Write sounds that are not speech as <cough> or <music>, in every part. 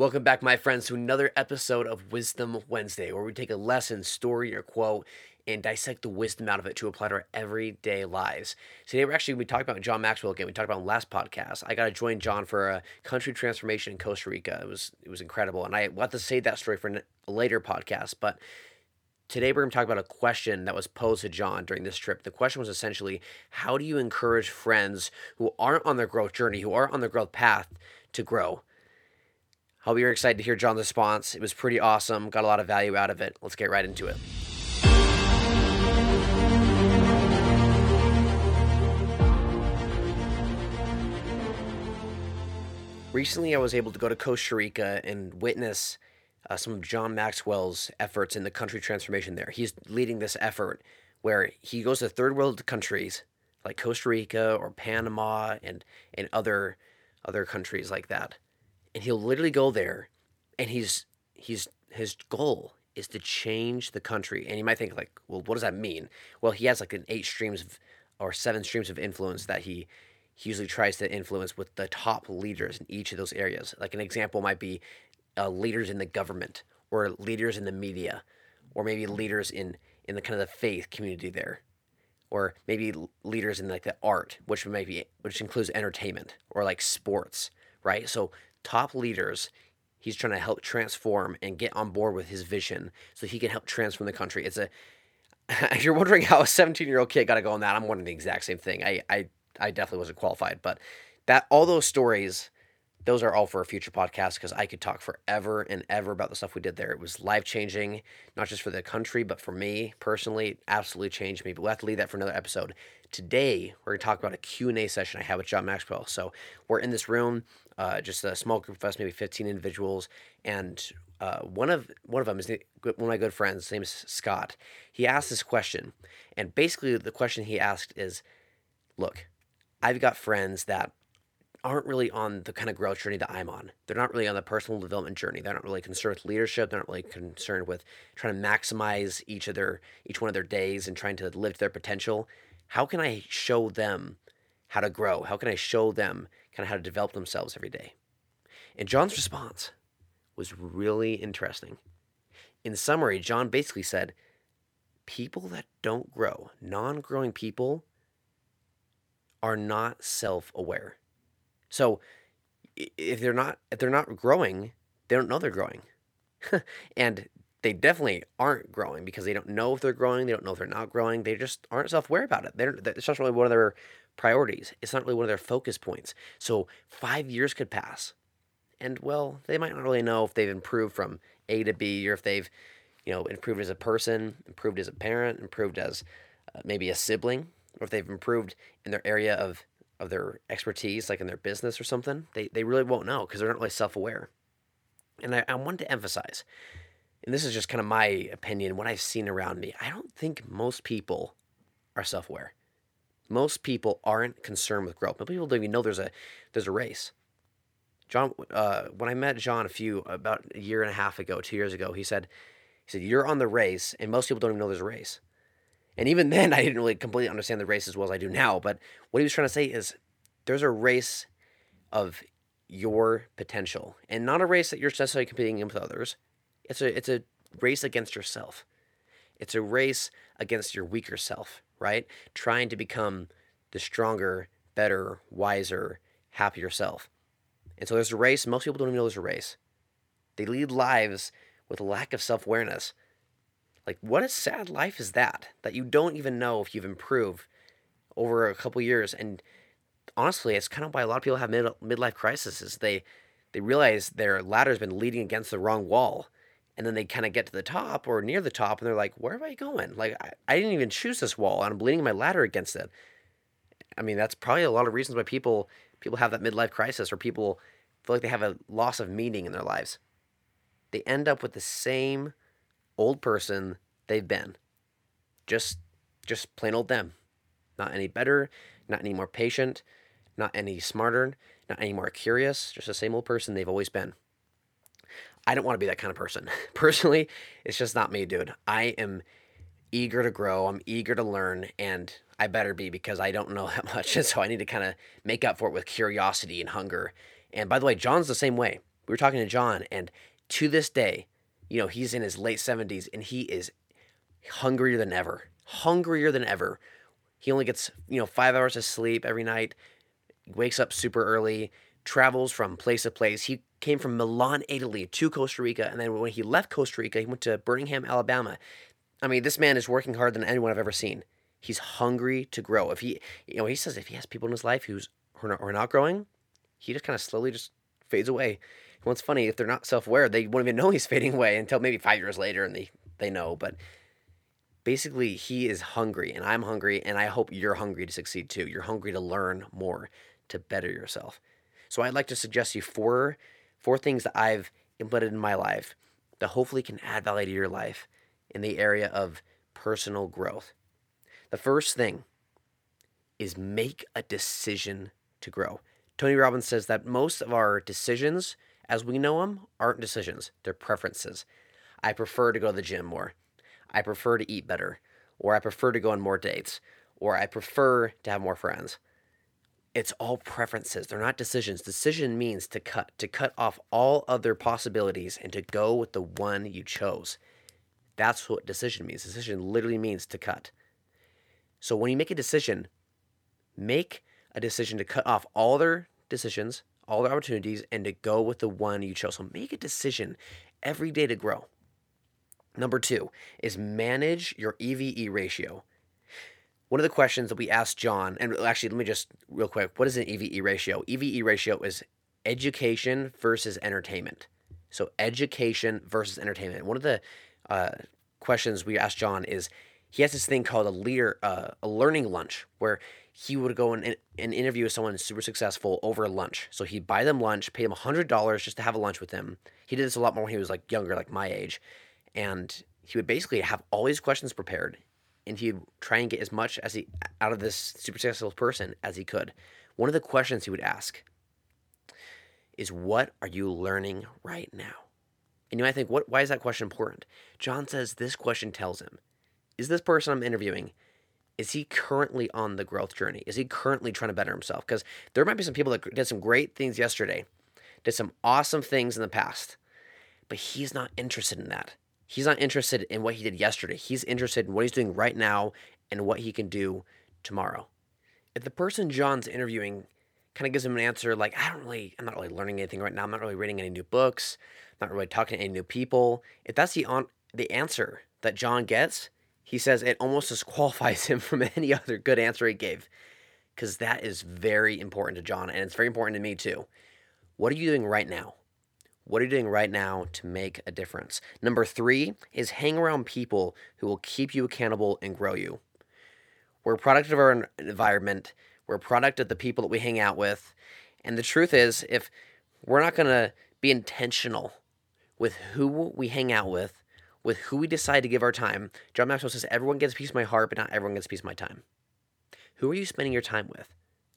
Welcome back, my friends, to another episode of Wisdom Wednesday, where we take a lesson, story, or quote and dissect the wisdom out of it to apply to our everyday lives. Today, we're actually we talked about John Maxwell again. We talked about him last podcast. I got to join John for a country transformation in Costa Rica. It was it was incredible, and I will have to save that story for a later podcast. But today, we're going to talk about a question that was posed to John during this trip. The question was essentially, how do you encourage friends who aren't on their growth journey, who aren't on their growth path, to grow? Hope you're excited to hear John's response. It was pretty awesome. Got a lot of value out of it. Let's get right into it. Recently, I was able to go to Costa Rica and witness uh, some of John Maxwell's efforts in the country transformation there. He's leading this effort where he goes to third world countries like Costa Rica or Panama and, and other other countries like that and he'll literally go there and he's he's his goal is to change the country. And you might think like well what does that mean? Well he has like an eight streams of, or seven streams of influence that he, he usually tries to influence with the top leaders in each of those areas. Like an example might be uh, leaders in the government or leaders in the media or maybe leaders in in the kind of the faith community there or maybe leaders in like the art which might be which includes entertainment or like sports right? So top leaders he's trying to help transform and get on board with his vision so he can help transform the country. It's a <laughs> if you're wondering how a 17 year old kid got to go on that, I'm wondering the exact same thing. I, I I definitely wasn't qualified, but that all those stories, those are all for a future podcast because I could talk forever and ever about the stuff we did there. It was life changing, not just for the country, but for me personally, it absolutely changed me. But we'll have to leave that for another episode. Today, we're going to talk about a Q&A session I had with John Maxwell. So we're in this room uh, just a small group of us, maybe 15 individuals. And uh, one of one of them is one of my good friends. His name is Scott. He asked this question, and basically the question he asked is, "Look, I've got friends that aren't really on the kind of growth journey that I'm on. They're not really on the personal development journey. They're not really concerned with leadership. They're not really concerned with trying to maximize each of their each one of their days and trying to live to their potential. How can I show them how to grow? How can I show them kind of how to develop themselves every day. And John's response was really interesting. In summary, John basically said, people that don't grow, non growing people, are not self aware. So if they're not if they're not growing, they don't know they're growing. <laughs> and they definitely aren't growing because they don't know if they're growing. They don't know if they're not growing. They just aren't self aware about it. They're, it's not really one of their priorities. It's not really one of their focus points. So five years could pass, and well, they might not really know if they've improved from A to B or if they've, you know, improved as a person, improved as a parent, improved as uh, maybe a sibling, or if they've improved in their area of of their expertise, like in their business or something. They they really won't know because they're not really self aware. And I, I want to emphasize and this is just kind of my opinion, what I've seen around me, I don't think most people are self-aware. Most people aren't concerned with growth. Most people don't even know there's a there's a race. John, uh, when I met John a few about a year and a half ago, two years ago, he said, he said you're on the race, and most people don't even know there's a race. And even <laughs> then, I didn't really completely understand the race as well as I do now. But what he was trying to say is, there's a race of your potential, and not a race that you're necessarily competing with others. It's a it's a race against yourself. It's a race against your weaker self, right? Trying to become the stronger, better, wiser, happier self. And so there's a race. Most people don't even know there's a race. They lead lives with a lack of self awareness. Like, what a sad life is that? That you don't even know if you've improved over a couple years. And honestly, it's kind of why a lot of people have mid midlife crises. They they realize their ladder's been leading against the wrong wall and then they kind of get to the top or near the top and they're like where am i going? Like I, I didn't even choose this wall and i'm leaning my ladder against it. I mean that's probably a lot of reasons why people people have that midlife crisis or people feel like they have a loss of meaning in their lives. They end up with the same old person they've been. Just just plain old them. Not any better not any more patient not any smarter not any more curious just the same old person they've always been I don't want to be that kind of person. <laughs> Personally, it's just not me, dude. I am eager to grow. I'm eager to learn, and I better be because I don't know <laughs> that much. And so I need to kind of make up for it with curiosity and hunger. And by the way, John's the same way. we were talking to John, and to this day, you know, he's in his late 70s and he is hungrier than ever. Hungrier than ever. He only gets, you know, five hours of sleep every night, wakes up super early, travels from place to place. He came from Milan, Italy to Costa Rica. And then when he left Costa Rica, he went to Birmingham, Alabama. I mean, this man is working harder than anyone I've ever seen. He's hungry to grow. If he, you know, he says if he has people in his life who's who are not, who are not growing, he just kind of slowly just fades away. What's funny, if they're not self-aware, they won't even <laughs> know he's fading away until maybe five years later, and they they know. But basically, he is hungry, and I'm hungry, and I hope you're hungry to succeed too. You're hungry to learn more, to better yourself. So I'd like to suggest you four four things that I've implemented in my life that hopefully can add value to your life in the area of personal growth. The first thing is make a decision to grow. Tony Robbins says that most of our decisions, as we know them, aren't decisions, they're preferences. I prefer to go to the gym more. I prefer to eat better. Or I prefer to go on more dates. Or I prefer to have more friends. It's all preferences. They're not decisions. Decision means to cut, to cut off all other possibilities and to go with the one you chose. That's what decision means. Decision literally means to cut. So when you make a decision, make a decision to cut off all their decisions, all their opportunities, and to go with the one you chose. So make a decision every day to grow. Number two is manage your EVE ratio. One of the questions that we asked John, and actually, let me just real quick what is an EVE ratio? EVE ratio is education versus entertainment. So, education versus entertainment. One of the uh, questions we asked John is he has this thing called a leader, uh, a learning lunch, where he would go and, and interview someone super successful over lunch. So he'd buy them lunch, pay them hundred dollars just to have a lunch with him. He did this a lot more when he was like younger, like my age, and he would basically have all these questions prepared, and he'd try and get as much as he out of this super successful person as he could. One of the questions he would ask is, "What are you learning right now?" And you might think, "What? Why is that question important?" John says this question tells him is this person I'm interviewing, is he currently on the growth journey? Is he currently trying to better himself? Because there might be some people that did some great things yesterday, did some awesome things in the past, but he's not interested in that. He's not interested in what he did yesterday. He's interested in what he's doing right now and what he can do tomorrow. If the person John's interviewing kind of gives him an answer like, I don't really, I'm not really learning anything right now. I'm not really reading any new books. I'm not really talking to any new people. If that's the on the answer that John gets, he says it almost disqualifies <laughs> him from any other good answer he gave because that is very important to John and it's very important to me too. What are you doing right now? What are you doing right now to make a difference? Number three is hang around people who will keep you accountable and grow you. We're a product of our environment, we're a product of the people that we hang out with. And the truth is, if we're not going to be intentional with who we hang out with, with who we decide to give our time. John Maxwell says, Everyone gets a piece of my heart, but not everyone gets a piece of my time. Who are you spending your time with?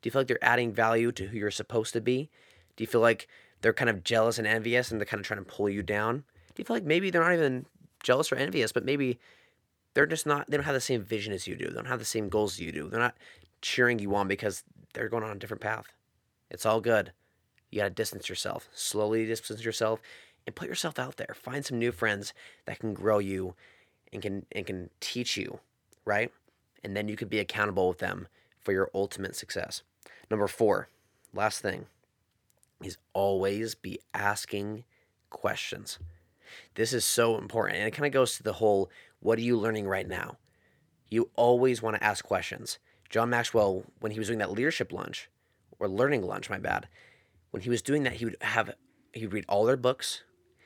Do you feel like they're adding value to who you're supposed to be? Do you feel like they're kind of jealous and envious and they're kind of trying to pull you down? Do you feel like maybe they're not even jealous or envious, but maybe they're just not, they don't have the same vision as you do. They don't have the same goals you do. They're not cheering you on because they're going on a different path. It's all good. You got to distance yourself, slowly distance yourself, and put yourself out there. Find some new friends that can grow you and can and can teach you, right? And then you can be accountable with them for your ultimate success. Number 4, last thing is always be asking questions. This is so important and it kind of goes to the whole what are you learning right now? You always want to ask questions. John Maxwell when he was doing that leadership lunch or learning lunch, my bad, when he was doing that, he would have he would read all their books,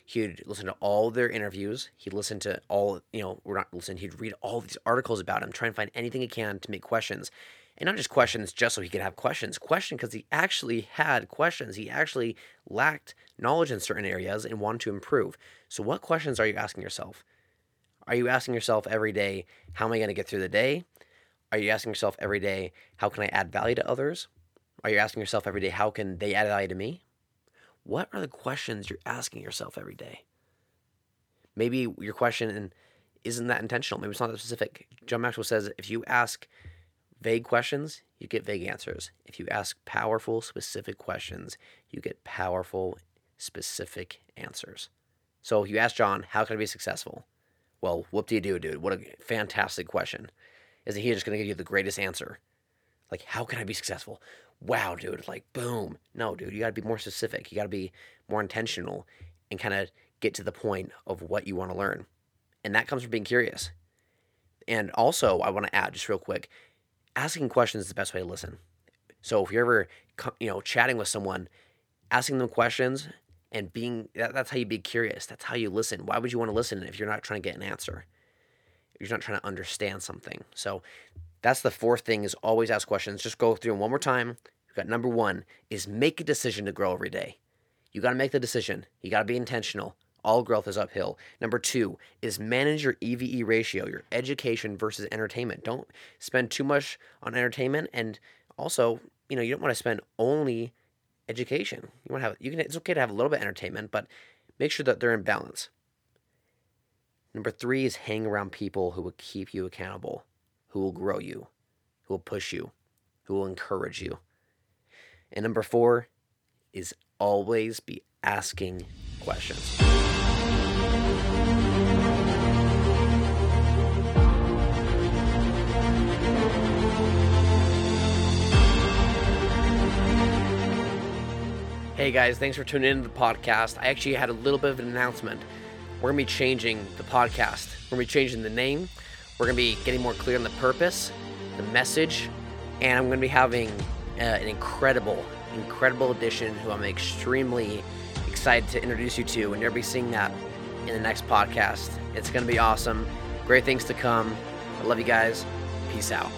He'd listen to all their interviews. He'd listen to all, you know, we're not listening. He'd read all these articles about him, try and find anything he can to make questions. And not just questions just so he could have questions, question because he actually had questions. He actually lacked knowledge in certain areas and wanted to improve. So, what questions are you asking yourself? Are you asking yourself every day, how am I going to get through the day? Are you asking yourself every day, how can I add value to others? Are you asking yourself every day, how can they add value to me? What are the questions you're asking yourself every day? Maybe your question isn't that intentional. Maybe it's not that specific. John Maxwell says if you ask vague questions, you get vague answers. If you ask powerful, specific questions, you get powerful, specific answers. So if you ask John, how can I be successful? Well, what do you do, dude? What a fantastic question. Isn't he just going to give you the greatest answer? Like, how can I be successful? Wow, dude, like, boom. No, dude, you got to be more specific. You got to be more intentional and kind of get to the point of what you want to learn. And that comes from being curious. And also, I want to add just real quick asking questions is the best way to listen. So if you're ever, you know, chatting with someone, asking them questions and being that, that's how you be curious. That's how you listen. Why would you want to listen if you're not trying to get an answer? If you're not trying to understand something. So that's the fourth thing is always ask questions. Just go through them one more time. You've got number one is make a decision to grow every day. You got to make the decision. You got to be intentional. All growth is uphill. Number two is manage your EVE ratio, your education versus entertainment. Don't spend too much on entertainment, and also, you know, you don't want to spend only education. You want to have you can it's okay to have a little bit of entertainment, but make sure that they're in balance. Number three is hang around people who will keep you accountable, who will grow you, who will push you, who will encourage you. And number four is always be asking questions. Hey guys, thanks for tuning in to the podcast. I actually had a little bit of an announcement. We're going to be changing the podcast. We're going to be changing the name. We're going to be getting more clear on the purpose, the message, and I'm going to be having uh, an incredible, incredible addition who I'm extremely excited to introduce you to, and you'll be seeing that in the next podcast. It's going to be awesome. Great things to come. I love you guys. Peace out.